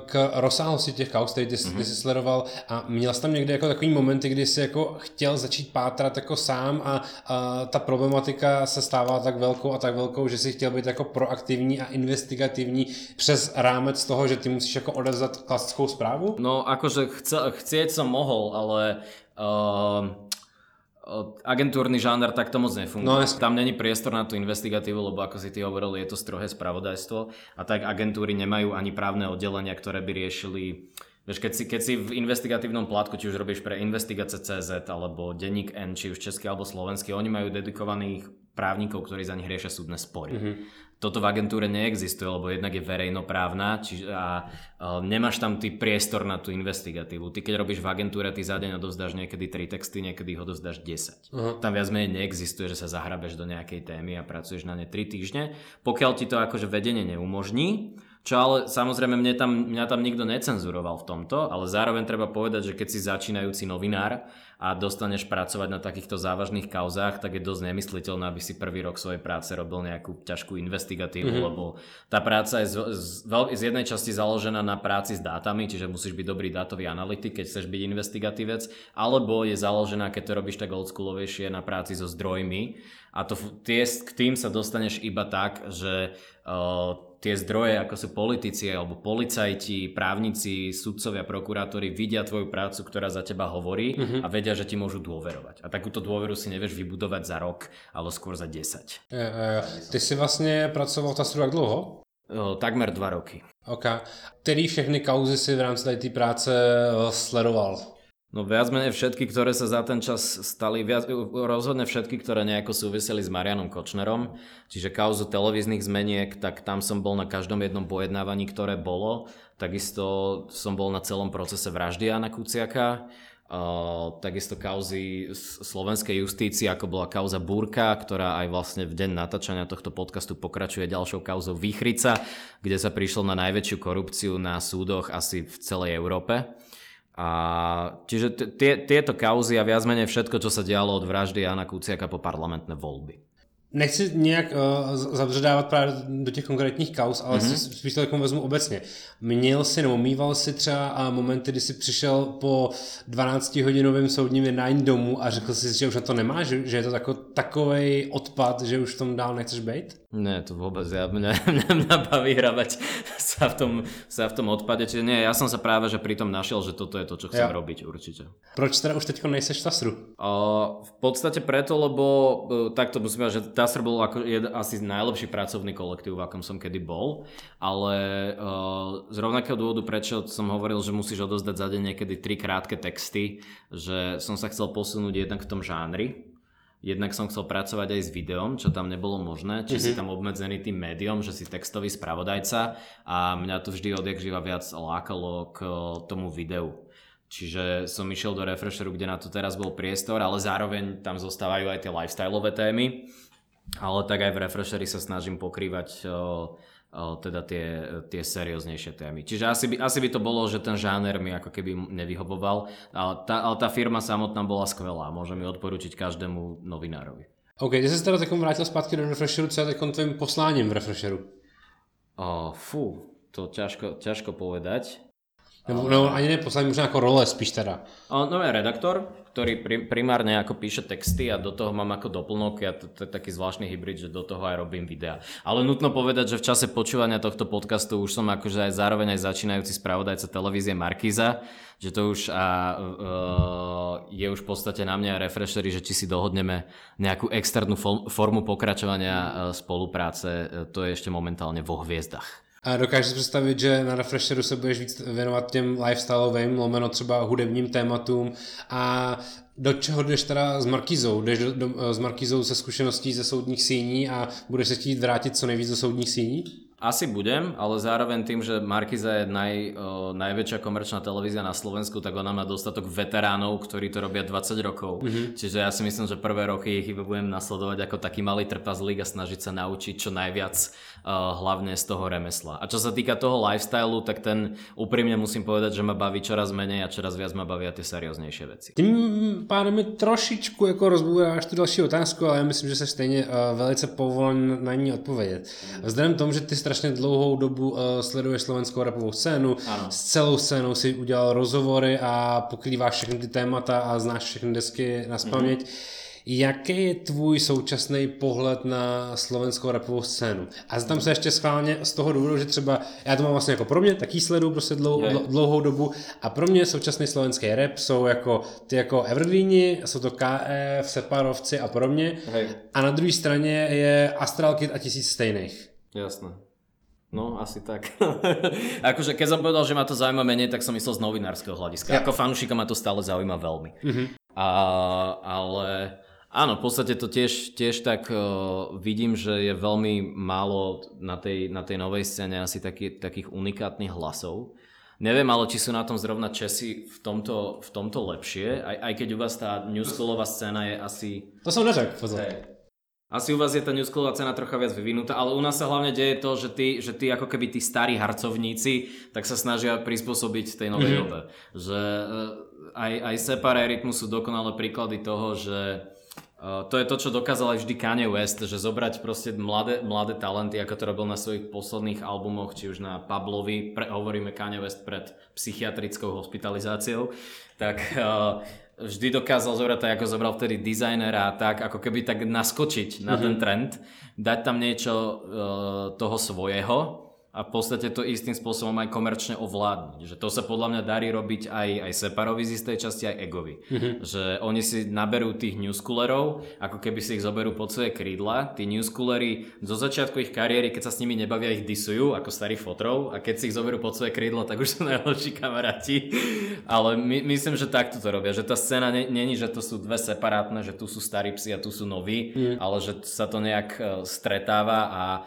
k rozsáhlosti těch kauz, který ty, mm-hmm. ty jsi sledoval, a měl jsi tam někde jako takový momenty, kdy jsi jako chtěl začít pátrat jako sám a, a ta problematika se stávala tak velkou a tak velkou, že si chtěl být jako proaktivní a investigativní přes rámec toho, že ty musíš jako odevzdat klasickou zprávu? No akože chce, chcieť som mohol, ale uh, agentúrny žáner takto moc nefunguje. No, No, jasne. Tam není priestor na tú investigatívu, lebo ako si ty hovoril, je to strohé spravodajstvo a tak agentúry nemajú ani právne oddelenia, ktoré by riešili Vieš, keď si, keď si v investigatívnom plátku, či už robíš pre Investigace.cz alebo Denník N, či už český alebo slovenský, oni majú dedikovaných právnikov, ktorí za nich riešia súdne spory. Mm-hmm. Toto v agentúre neexistuje, lebo jednak je verejnoprávna či, a uh, nemáš tam ty priestor na tú investigatívu. Ty keď robíš v agentúre, ty za deň odovzdáš niekedy 3 texty, niekedy ich odovzdáš 10. Uh-huh. Tam viac menej neexistuje, že sa zahrabeš do nejakej témy a pracuješ na ne 3 týždne. Pokiaľ ti to akože vedenie neumožní, čo ale samozrejme mne tam, mňa tam nikto necenzuroval v tomto, ale zároveň treba povedať, že keď si začínajúci novinár a dostaneš pracovať na takýchto závažných kauzách, tak je dosť nemysliteľné, aby si prvý rok svojej práce robil nejakú ťažkú investigatívu, mm-hmm. lebo tá práca je z, z, z jednej časti založená na práci s dátami, čiže musíš byť dobrý dátový analytik, keď chceš byť investigatívec, alebo je založená, keď to robíš tak oldsschoolovejšie, na práci so zdrojmi a to, tie, k tým sa dostaneš iba tak, že uh, tie zdroje, ako sú politici alebo policajti, právnici, sudcovia, prokurátori vidia tvoju prácu, ktorá za teba hovorí mm-hmm. a vedia, že ti môžu dôverovať. A takúto dôveru si nevieš vybudovať za rok, ale skôr za 10. E, e, ty jsi vlastně pracoval v Tasru jak dlouho? O, takmer dva roky. OK. Který všechny kauzy si v rámci té práce eh, sledoval? No viac menej všetky, ktoré sa za ten čas stali, viac, rozhodne všetky, ktoré nejako súviseli s Marianom Kočnerom, čiže kauzu televíznych zmeniek, tak tam som bol na každom jednom pojednávaní, ktoré bolo. Takisto som bol na celom procese vraždy Jana Kuciaka, Uh, takisto kauzy slovenskej justície, ako bola kauza Búrka, ktorá aj vlastne v deň natáčania tohto podcastu pokračuje ďalšou kauzou Výchrica, kde sa prišlo na najväčšiu korupciu na súdoch asi v celej Európe. A čiže tie, tieto kauzy a viac menej všetko, čo sa dialo od vraždy Jana Kuciaka po parlamentné voľby. Nechci nějak uh, zabředávat právě do těch konkrétních kaus, ale mm-hmm. spíš to takovou vezmu obecně. Měl si nebo mýval si třeba momenty, kdy jsi přišel po 12-hodinovém soudním jednání domů a řekl si, že už na to nemáš, že, že je to tako, takovej odpad, že už v tom dál nechceš být? Nie, to vôbec, ja, mňa, mňa, mňa baví hravať sa v, tom, sa v tom odpade, čiže nie, ja som sa práve že pri tom našiel, že toto je to, čo chcem Ja. robiť určite. Proč teda už teď nejseš Tasru? O, v podstate preto, lebo e, takto musím povedať, že Tasser bol ako jed, asi najlepší pracovný kolektív, v akom som kedy bol, ale uh, z rovnakého dôvodu, prečo som hovoril, že musíš odozdať za deň niekedy tri krátke texty, že som sa chcel posunúť jednak v tom žánri, Jednak som chcel pracovať aj s videom, čo tam nebolo možné, či mm-hmm. si tam obmedzený tým médiom, že si textový spravodajca a mňa to vždy odjak živa viac lákalo k o, tomu videu. Čiže som išiel do Refresheru, kde na to teraz bol priestor, ale zároveň tam zostávajú aj tie lifestyleové témy. Ale tak aj v Refresheri sa snažím pokrývať o, teda tie, tie serióznejšie témy. Čiže asi by, asi by to bolo, že ten žáner mi ako keby nevyhovoval, ale tá, ale tá firma samotná bola skvelá. Môžem ju odporučiť každému novinárovi. OK, ty jsi teda teď vrátil zpátky do Refresheru, co je teď tvým posláním v Refresheru? O, fú, to ťažko, ťažko povedať. Nebo, no, ani ne poslání, možná jako role spíš teda. No je redaktor, ktorý pri, primárne ako píše texty a do toho mám ako doplnok, ja to, to je taký zvláštny hybrid, že do toho aj robím videa. Ale nutno povedať, že v čase počúvania tohto podcastu už som akože aj zároveň aj začínajúci spravodajca televízie Markíza, že to už a, uh, je už v podstate na mňa refreshery, že či si dohodneme nejakú externú fo- formu pokračovania uh, spolupráce, uh, to je ešte momentálne vo hviezdach. A dokážeš si představit, že na Refresheru se budeš víc věnovat těm lifestyleovým, lomeno třeba hudebním tématům a do čeho jdeš teda s Markizou? Jdeš do, do, s Markizou se zkušeností ze soudních síní a budeš se chtít vrátit co nejvíc do soudních síní? Asi budem, ale zároveň tým, že Markiza je naj, o, najväčšia komerčná televízia na Slovensku, tak ona má dostatok veteránov, ktorí to robia 20 rokov. Mm-hmm. Čiže ja si myslím, že prvé roky ich iba budem nasledovať ako taký malý trpazlík a snažiť sa naučiť čo najviac uh, hlavne z toho remesla. A čo sa týka toho lifestylu, tak ten úprimne musím povedať, že ma baví čoraz menej a čoraz viac ma bavia tie serióznejšie veci. Tím pádem mi trošičku jako rozbouráš tu další otázku, ale já myslím, že se stejně uh, velice povolen na ní odpovědět. Vzhledem tomu, že ty strašně dlouhou dobu uh, sleduješ slovenskou rapovou scénu, Ano. s celou scénou si udělal rozhovory a pokrýváš všechny ty témata a znáš všechny desky na spaměť. Mm-hmm. Jaký je tvůj současný pohled na slovenskou rapovou scénu? A tam se ještě schválně z toho důvodu, že třeba, já to mám vlastně jako pro mě, taky sleduju prostě dlou, dlouhou dobu a pro mě současný slovenský rap jsou jako ty jako Evergreeni, jsou to KF, Separovci a podobně. Hej. A na druhé straně je Astral Kid a tisíc stejných. Jasné. No, asi tak. akože keď som povedal, že ma to zaujíma menej, tak som myslel z novinárskeho hľadiska. Ja. Ako fanúšika ma to stále zaujíma veľmi. Mm-hmm. A, ale áno, v podstate to tiež, tiež tak uh, vidím, že je veľmi málo na tej, na tej novej scéne asi taký, takých unikátnych hlasov. Neviem ale, či sú na tom zrovna Česi v tomto, v tomto lepšie, aj, aj keď u vás tá newschoolová scéna je asi To jsem neřekl, pozor. Asi u vás je tá newschoolová cena trocha viac vyvinutá, ale u nás sa hlavne deje to, že tí, že tí ako keby tí starí harcovníci tak sa snažia prispôsobiť tej novej mm-hmm. dobe. Že eh, aj, aj Separe Rytmu sú dokonalé príklady toho, že Uh, to je to, čo dokázal aj vždy Kanye West, že zobrať proste mladé, mladé talenty, ako to robil na svojich posledných albumoch, či už na Pablovi, pre, hovoríme Kanye West pred psychiatrickou hospitalizáciou, tak uh, vždy dokázal zobrať tak, ako zobral vtedy dizajnera a tak, ako keby tak naskočiť na ten trend, dať tam niečo uh, toho svojho a v podstate to istým spôsobom aj komerčne ovládnuť. Že to sa podľa mňa darí robiť aj, aj Separovi z istej časti, aj Egovi. Mm-hmm. Že oni si naberú tých newschoolerov, ako keby si ich zoberú pod svoje krídla. Tí newschoolery zo začiatku ich kariéry, keď sa s nimi nebavia, ich disujú ako starých fotrov a keď si ich zoberú pod svoje krídla, tak už sú najlepší kamaráti. Ale my, myslím, že takto to robia. Že tá scéna ne- není, že to sú dve separátne, že tu sú starí psi a tu sú noví, mm. ale že sa to nejak e, stretáva a e,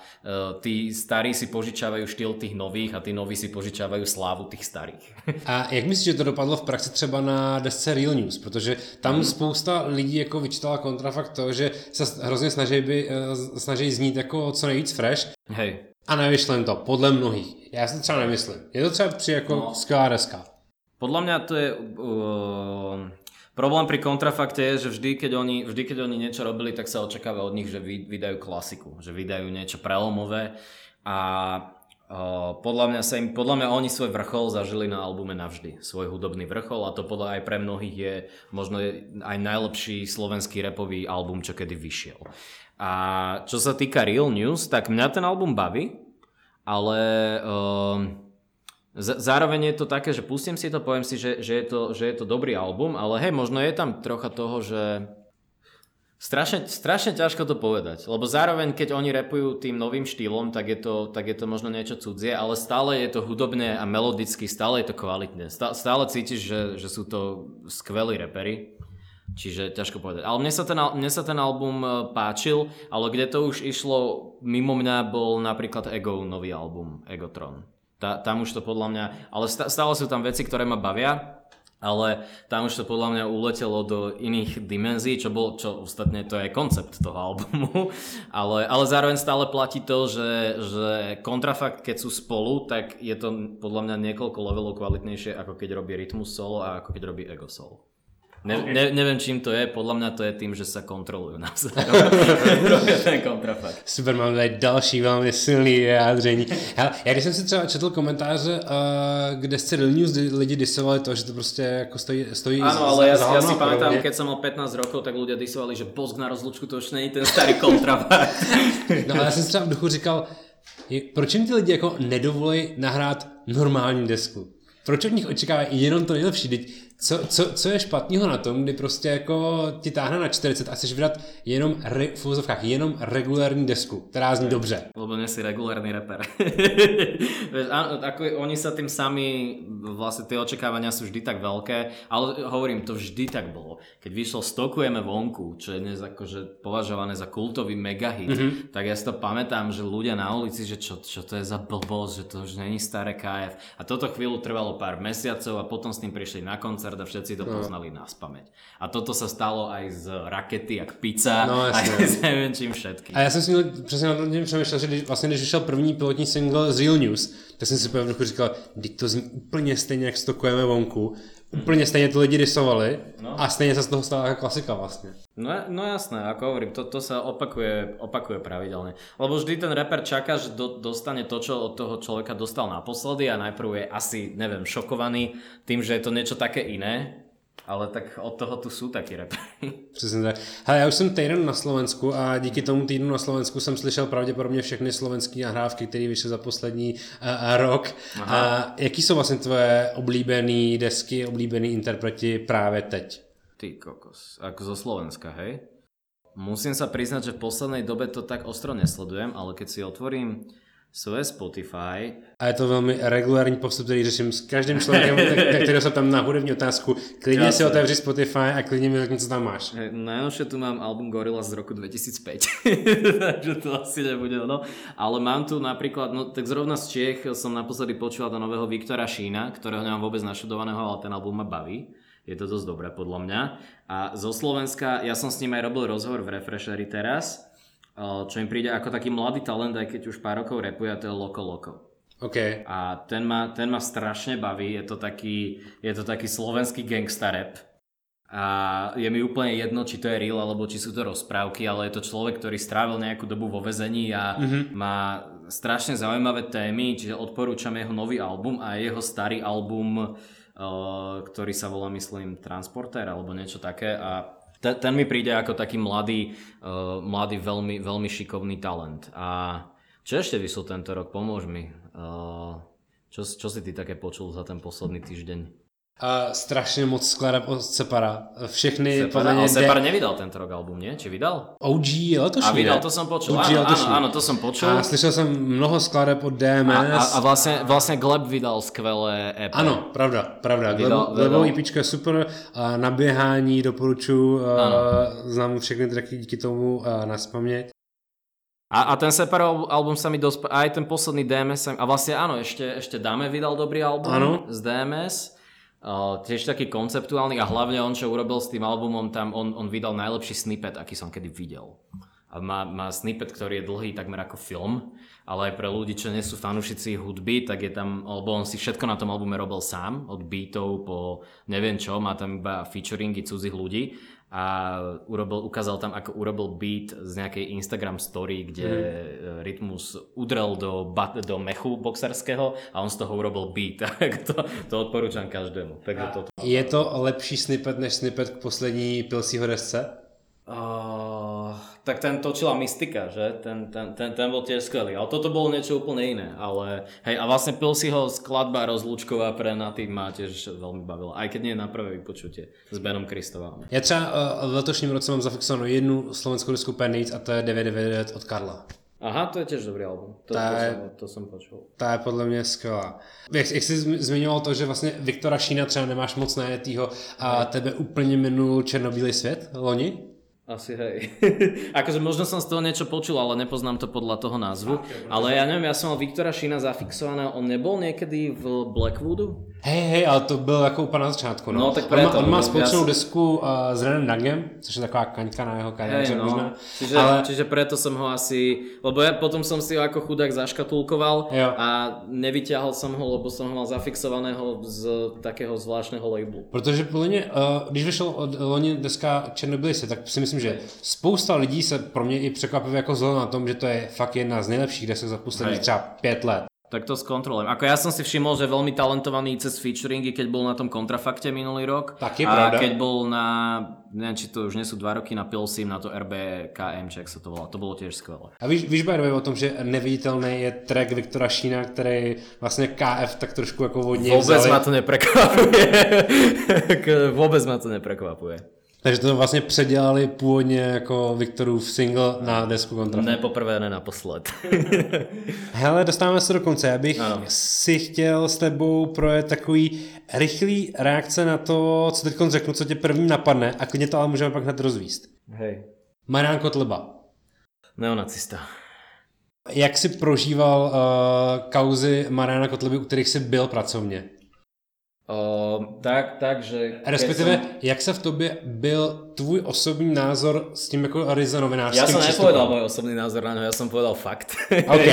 tí starí si požičávajú štýl tých nových a tí noví si požičávajú slávu tých starých. A jak myslíš, že to dopadlo v praxi třeba na desce Real News? Protože tam Mhm. spousta lidí jako vyčítala kontrafakt to, že se hrozně snaží, by, eh, snaží znít jako co nejvíc fresh Hej. a nevyšlo jim to, podle mnohých. Já si to třeba nemyslím. Je to třeba při jako no. skvělá deska. Podľa mňa to je... Uh, problém pri kontrafakte je, že vždy keď, oni, vždy, keď oni niečo robili, tak sa očakáva od nich, že vy, vydajú klasiku, že vydajú niečo prelomové a podľa mňa sa im, podľa mňa oni svoj vrchol zažili na albume navždy, svoj hudobný vrchol a to podľa aj pre mnohých je možno aj najlepší slovenský repový album, čo kedy vyšiel. A čo sa týka Real News, tak mňa ten album baví, ale uh, Z- zároveň je to také, že pustím si to, poviem si, že, že, je to, že je to dobrý album, ale hej, možno je tam trocha toho, že strašne, strašne ťažko to povedať, lebo zároveň keď oni repujú tým novým štýlom, tak je to, tak je to možno niečo cudzie, ale stále je to hudobné a melodicky, stále je to kvalitné, Stá- stále cítiš, že, že sú to skvelí repery. Čiže ťažko povedať. Ale mne sa, ten, mne sa ten album e, páčil, ale kde to už išlo mimo mňa bol napríklad Ego nový album, Egotron. Tá, tam už to podľa mňa, ale stále sú tam veci, ktoré ma bavia, ale tam už to podľa mňa uletelo do iných dimenzií, čo bol, čo ostatne to je koncept toho albumu, ale, ale zároveň stále platí to, že, že kontrafakt, keď sú spolu, tak je to podľa mňa niekoľko levelov kvalitnejšie, ako keď robí Rytmus solo a ako keď robí Ego solo. Ne, ne, neviem, čím to je, podľa mňa to je tým, že sa kontrolujú navzájom. Ten kontrafakt. Super, mám tady další velmi silný vyjádření. Hele, já když jsem si třeba četl komentáře, uh, kde se Real News lidi disovali to, že to prostě jako stojí, stojí Áno, ale ja, ja si pamätám, keď som mal 15 rokov, tak ľudia disovali, že bosk na rozlučku to už není ten starý kontrafakt. No ale já jsem si třeba v duchu říkal, je- proč jim ty lidi jako nedovolí nahrát normální desku? Proč od nich očekávají jenom to nejlepší? Teď Co, co, co je špatného na tom, kdy prostě jako ti táhne na 40 a chceš vydat jenom, re, v úzovkách, jenom regulární desku, která zní dobře. Lebo nie si regulárny reper. Ako oni sa tým sami, vlastne tie očakávania sú vždy tak veľké, ale hovorím, to vždy tak bolo. Keď vyšlo Stokujeme vonku, čo je dnes akože považované za kultový megahit, mm-hmm. tak ja si to pamätám, že ľudia na ulici, že čo, čo to je za blbosť, že to už není staré KF. A toto chvíľu trvalo pár mesiacov a potom s tým prišli na koncert a všetci to no. poznali na spameť. A toto sa stalo aj z rakety, jak pizza, no, aj s neviem čím všetkým. A já jsem si přesně na tom přemýšlel, že když, vlastně, když vyšel první pilotní single z Real News, tak jsem si v říkal, teď to zní úplně stejně, jak stokujeme vonku, úplně stejně to lidi rysovali no. a stejně sa z toho stala klasika vlastne. No, no jasné, ako hovorím, to, to sa opakuje, opakuje pravidelne. Lebo vždy ten reper čaká, že do, dostane to, čo od toho človeka dostal naposledy a najprv je asi, neviem, šokovaný tým, že je to niečo také iné ale tak od toho tu jsou taky repery. Přesně tak. Hele, já už jsem týden na Slovensku a díky tomu týdnu na Slovensku jsem slyšel pravděpodobně všechny slovenské nahrávky, které vyšly za poslední uh, rok. Aha. A jaký jsou vlastně tvoje oblíbené desky, oblíbený interpreti právě teď? Ty kokos, ako zo Slovenska, hej? Musím sa priznať, že v poslednej dobe to tak ostro nesledujem, ale keď si otvorím svoje Spotify. A je to velmi regulární postup, který řeším s každým člověkem, který se tam na hudební otázku. Klidně si otevři Spotify a klidně mi řekni, co tam máš. Najnovšie tu mám album Gorilla z roku 2005, takže to asi nebude ono. Ale mám tu napríklad, no tak zrovna z Čech som naposledy počúval do nového Viktora Šína, ktorého nemám vôbec našudovaného, ale ten album ma baví. Je to dosť dobré podľa mňa. A zo Slovenska, ja som s ním aj robil rozhovor v Refreshery teraz čo im príde ako taký mladý talent, aj keď už pár rokov repuje, a to je Loco Loco. Okay. A ten ma, ten ma strašne baví, je to taký, je to taký slovenský gangsta rap. A je mi úplne jedno, či to je real, alebo či sú to rozprávky, ale je to človek, ktorý strávil nejakú dobu vo vezení a mm-hmm. má strašne zaujímavé témy, čiže odporúčam jeho nový album a jeho starý album, ktorý sa volá, myslím, Transporter alebo niečo také a ten, ten mi príde ako taký mladý, uh, mladý veľmi, veľmi šikovný talent. A čo ešte vyšlo tento rok? Pomôž mi. Uh, čo, čo si ty také počul za ten posledný týždeň? A strašně moc skladeb od Separa. Všechny Separa, ale Separ de... nevydal tento rok album, nie? Či vydal? OG je letošní, A vydal, to som počul. OG áno, áno, áno, to som počul. A slyšel som mnoho skladeb od DMS. A, a, a vlastne, vlastne Gleb vydal skvelé EP. Ano, pravda, pravda. Vydal, Glebový EP je super. A na běhání doporučuji. Znám všechny tracky díky tomu na spaměť. A, a ten Separov album sa mi dosť... Aj ten posledný DMS sa, A vlastne áno, ešte, ešte Dame vydal dobrý album ano. z DMS. Uh, tiež taký konceptuálny a hlavne on, čo urobil s tým albumom, tam on, on vydal najlepší snippet, aký som kedy videl. A má, má snippet, ktorý je dlhý takmer ako film, ale aj pre ľudí, čo nie sú fanúšici hudby, tak je tam, lebo on si všetko na tom albume robil sám, od beatov po neviem čo, má tam iba featuringy cudzích ľudí a urobil, ukázal tam, ako urobil beat z nejakej Instagram story, kde mm. Rytmus udrel do, do mechu boxerského a on z toho urobil beat. Tak to, to odporúčam každému. Takže to... Je to lepší snippet než snippet k poslední Pilsího desce? Tak ten točila Mystika, že? Ten, ten, ten, ten bol tiež skvelý. Ale toto bolo niečo úplne iné. Ale hej, a vlastne Pilsiho skladba rozlúčková pre na tým ma tiež veľmi bavila. Aj keď nie na prvé vypočutie s Benom Kristovom. Ja třeba uh, v letošním roce mám zafixovanou jednu slovenskou disku Pennic a to je 999 od Karla. Aha, to je tiež dobrý album. To, tá to, je, som, to som počul. Tá je podle mě skvělá. Jak, jak jsi zmiňoval to, že vlastně Viktora Šína třeba nemáš moc najetýho a tebe úplně minul Černobílý svět loni? Asi hej. akože možno som z toho niečo počul, ale nepoznám to podľa toho názvu. Ale ja neviem, ja som mal Viktora Šína zafixovaného, on nebol niekedy v Blackwoodu? Hej, hej, ale to byl jako úplně na začátku. No, no tak preto, on, má, on má společnou desku uh, s Renem Dagem, což je taková kaňka na jeho kariéře no. možná. Čiže, ale... čiže preto som ho asi, lebo ja potom som si ho ako chudák zaškatulkoval jo. a nevyťahol som ho, lebo som ho mal zafixovaného z takého zvláštneho labelu. Protože podle mě, uh, když vyšel od loni deska Černobylý se, tak si myslím, že spousta lidí se pro mě i překvapivě jako zlo na tom, že to je fakt jedna z nejlepších desek za poslední třeba pět let. tak to skontrolujem. Ako ja som si všimol, že veľmi talentovaný cez featuringy, keď bol na tom kontrafakte minulý rok. Tak je a pravda. keď bol na, neviem, či to už nie sú dva roky na Pilsim, na to RBKM, či ak sa to volá. To bolo tiež skvelé. A víš, víš o tom, že neviditelný je track Viktora Šína, který vlastně KF tak trošku jako od něj Vôbec vzali. ma to neprekvapuje. Vôbec ma to neprekvapuje. Takže to vlastně předělali původně jako Viktorův single na desku kontra. Ne poprvé, ne naposled. Hele, dostáváme se do konce. Já bych Ano. si chtěl s tebou projet takový rychlý reakce na to, co teď řeknu, co tě první napadne a klidně to ale můžeme pak hned rozvíst. Hej. Marian Kotleba. Neonacista. Jak jsi prožíval uh, kauzy Mariana Kotleby, u kterých jsi byl pracovně? O, tak, tak, že... keď Respektive, som- jak se v tobě byl tvůj osobní názor s tím jako ryze Ja novinářským som přístupem? nepovedal môj osobný názor na ňo, ja som povedal fakt. OK.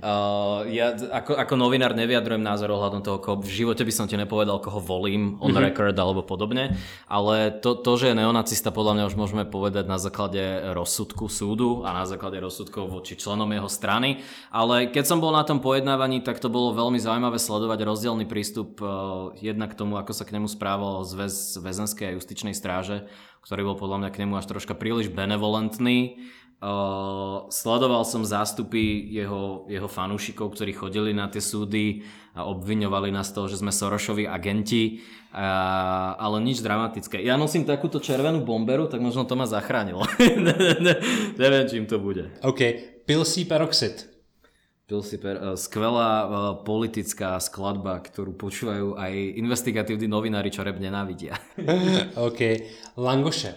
Uh, ja ako, ako novinár nevyjadrujem názor ohľadom toho, koho, v živote by som ti nepovedal, koho volím on mm-hmm. record alebo podobne, ale to, to, že je neonacista, podľa mňa už môžeme povedať na základe rozsudku súdu a na základe rozsudkov voči členom jeho strany, ale keď som bol na tom pojednávaní, tak to bolo veľmi zaujímavé sledovať rozdielny prístup uh, jednak tomu, ako sa k nemu správal zväz väzenskej a justičnej stráže, ktorý bol podľa mňa k nemu až troška príliš benevolentný. Sledoval som zástupy jeho, jeho fanúšikov, ktorí chodili na tie súdy a obviňovali nás toho, že sme Sorošovi agenti, ale nič dramatické. Ja nosím takúto červenú bomberu, tak možno to ma zachránilo. Neviem, čím to bude. OK. Peroxid. Pil si per, uh, skvelá uh, politická skladba, ktorú počúvajú aj investigatívni novinári, čo rep nenávidia. OK. Langoše.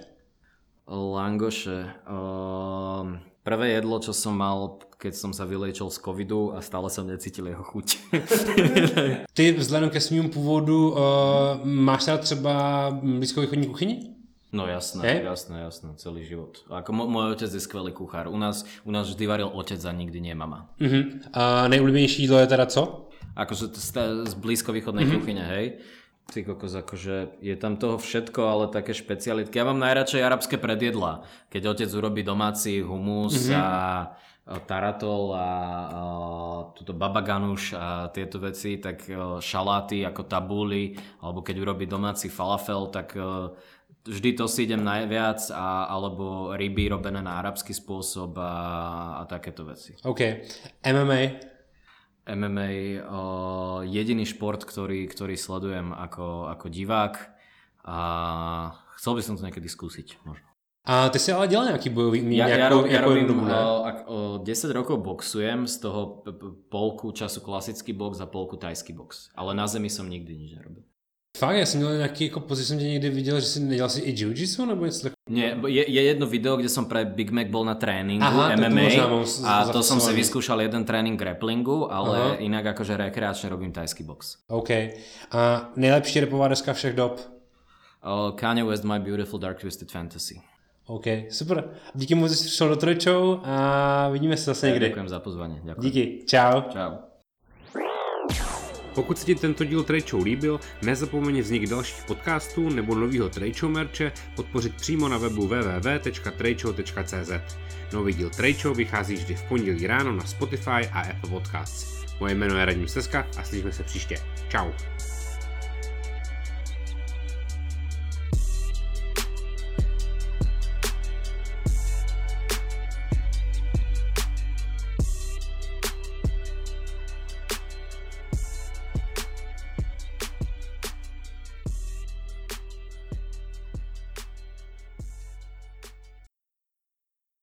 Langoše. Um, prvé jedlo, čo som mal, keď som sa vylečil z covidu a stále som necítil jeho chuť. Ty vzhledem ke svým původu uh, máš rád třeba blízkovýchodní kuchyni? No jasné, Hej? jasné, jasné, celý život. Ako mo- môj otec je skvelý kuchár. U nás, u nás vždy varil otec a nikdy nie mama. Uh-huh. A nejoblíbenější jídlo je teda co? Akože z, blízkovýchodnej mm-hmm. kuchyne, hej. Ty kokos, akože je tam toho všetko, ale také špecialitky. Ja mám najradšej arabské predjedlá. Keď otec urobí domáci humus mm-hmm. a a taratol a, a túto babaganuš a tieto veci, tak e, šaláty ako tabúly, alebo keď urobí domáci falafel, tak e, vždy to si idem najviac, a, alebo ryby robené na arabský spôsob a, a takéto veci. OK. MMA. MMA o, jediný šport, ktorý, ktorý sledujem ako, ako divák a chcel by som to niekedy skúsiť možno. A ty jsi ale dělal nějaký bojový, Ja, ja, rob, ja jako robím, dobu, ne? o, o 10 rokov boxujem, z toho polku času klasický box a polku tajský box. Ale na zemi som nikdy nič nerobil. Fakt, já jsem měl nějaký jako pozici, jsem tě někdy viděl, že jsi nedělal si i jiu-jitsu nebo něco takového. Nie, je, je jedno video, kde som pre Big Mac bol na tréningu Aha, to MMA možná mám z- a to som si vyskúšal jeden tréning grapplingu, ale Aha. inak akože rekreačne robím tajský box. OK. A nejlepší repová deska všech dob. O, Kanye West My Beautiful Dark Twisted Fantasy. OK, super. Díky moc, že jsi přišel do Trojčou a vidíme se zase někdy. Ďakujem za pozvanie. Ďakujem. Díky, čau. Čau. Pokud se ti tento díl Trade líbil, nezapomeň vznik dalších podcastů nebo novýho Trade merče podpořit přímo na webu www.tradeshow.cz. Nový díl Trade vychází vždy v pondělí ráno na Spotify a Apple Podcasts. Moje jméno je Radim Seska a slyšíme se příště. Ciao.